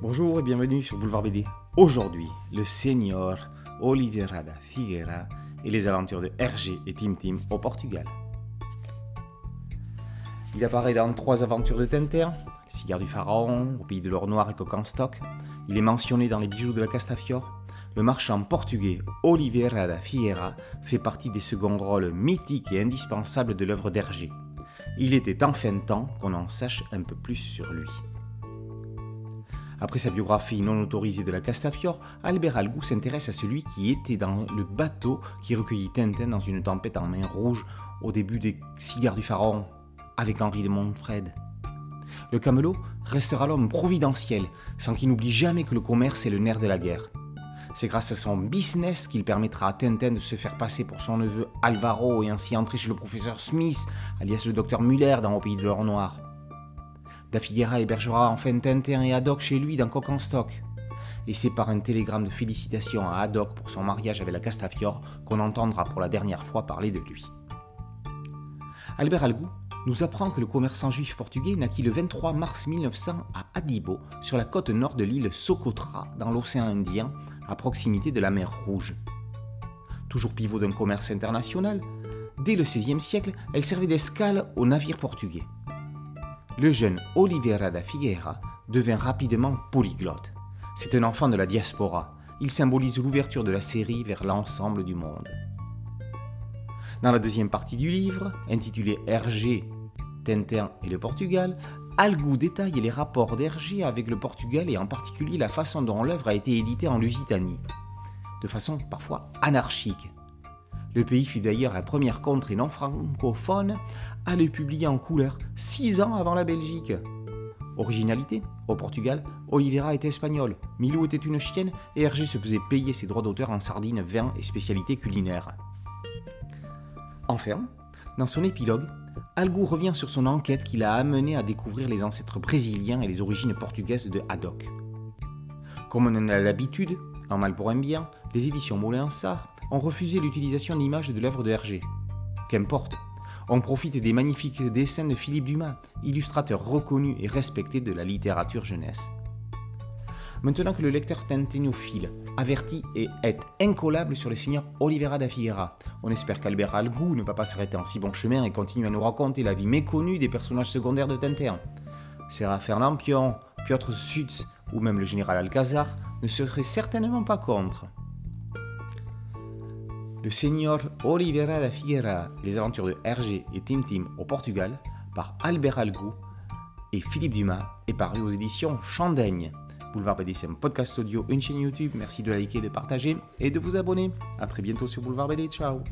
Bonjour et bienvenue sur Boulevard BD. Aujourd'hui, le Seigneur Oliveira da Figueira et les aventures de Hergé et Tim Tim au Portugal. Il apparaît dans trois aventures de Tintin, les cigares du pharaon, au pays de l'or noir et coq en stock. Il est mentionné dans les bijoux de la Castafiore. Le marchand portugais Oliveira da Figueira fait partie des seconds rôles mythiques et indispensables de l'œuvre d'Hergé. Il était enfin temps qu'on en sache un peu plus sur lui. Après sa biographie non autorisée de la Castafiore, Albert Algou s'intéresse à celui qui était dans le bateau qui recueillit Tintin dans une tempête en main rouge au début des Cigares du Pharaon, avec Henri de Montfred. Le camelot restera l'homme providentiel, sans qu'il n'oublie jamais que le commerce est le nerf de la guerre. C'est grâce à son business qu'il permettra à Tintin de se faire passer pour son neveu Alvaro et ainsi entrer chez le professeur Smith, alias le docteur Muller dans Au pays de l'or noir. Da Figuera hébergera enfin Tintin et Haddock chez lui dans Coq en stock. Et c'est par un télégramme de félicitations à Haddock pour son mariage avec la Castafiore qu'on entendra pour la dernière fois parler de lui. Albert Algou nous apprend que le commerçant juif portugais naquit le 23 mars 1900 à Adibo, sur la côte nord de l'île Socotra, dans l'océan Indien, à proximité de la mer Rouge. Toujours pivot d'un commerce international, dès le XVIe siècle, elle servait d'escale aux navires portugais. Le jeune Oliveira da Figueira devint rapidement polyglotte. C'est un enfant de la diaspora. Il symbolise l'ouverture de la série vers l'ensemble du monde. Dans la deuxième partie du livre, intitulée Hergé, Tintin et le Portugal, Algou détaille les rapports d'Hergé avec le Portugal et en particulier la façon dont l'œuvre a été éditée en Lusitanie, de façon parfois anarchique. Le pays fut d'ailleurs la première contrée non francophone à le publier en couleur, six ans avant la Belgique. Originalité Au Portugal, Oliveira était espagnol, Milou était une chienne et Hergé se faisait payer ses droits d'auteur en sardines, vins et spécialités culinaires. Enfin, dans son épilogue, Algou revient sur son enquête qui l'a amené à découvrir les ancêtres brésiliens et les origines portugaises de Haddock. Comme on en a l'habitude, en mal pour un bien, les éditions Moulin Sarr ont refusé l'utilisation d'images de l'œuvre de Hergé. Qu'importe, on profite des magnifiques dessins de Philippe Dumas, illustrateur reconnu et respecté de la littérature jeunesse. Maintenant que le lecteur tintinophile averti et est incollable sur les seigneurs Oliveira da Figueira, on espère qu'Albert Algou ne va pas s'arrêter en si bon chemin et continue à nous raconter la vie méconnue des personnages secondaires de Tintin. Séraphin Lampion, Piotr Sutz ou même le général Alcazar ne seraient certainement pas contre. Le Seigneur Oliveira da Figueira les aventures de Hergé et Tim Tim au Portugal par Albert Algou et Philippe Dumas est paru aux éditions Chandaigne. Boulevard BD, un podcast audio, une chaîne YouTube. Merci de liker, de partager et de vous abonner. A très bientôt sur Boulevard BD. Ciao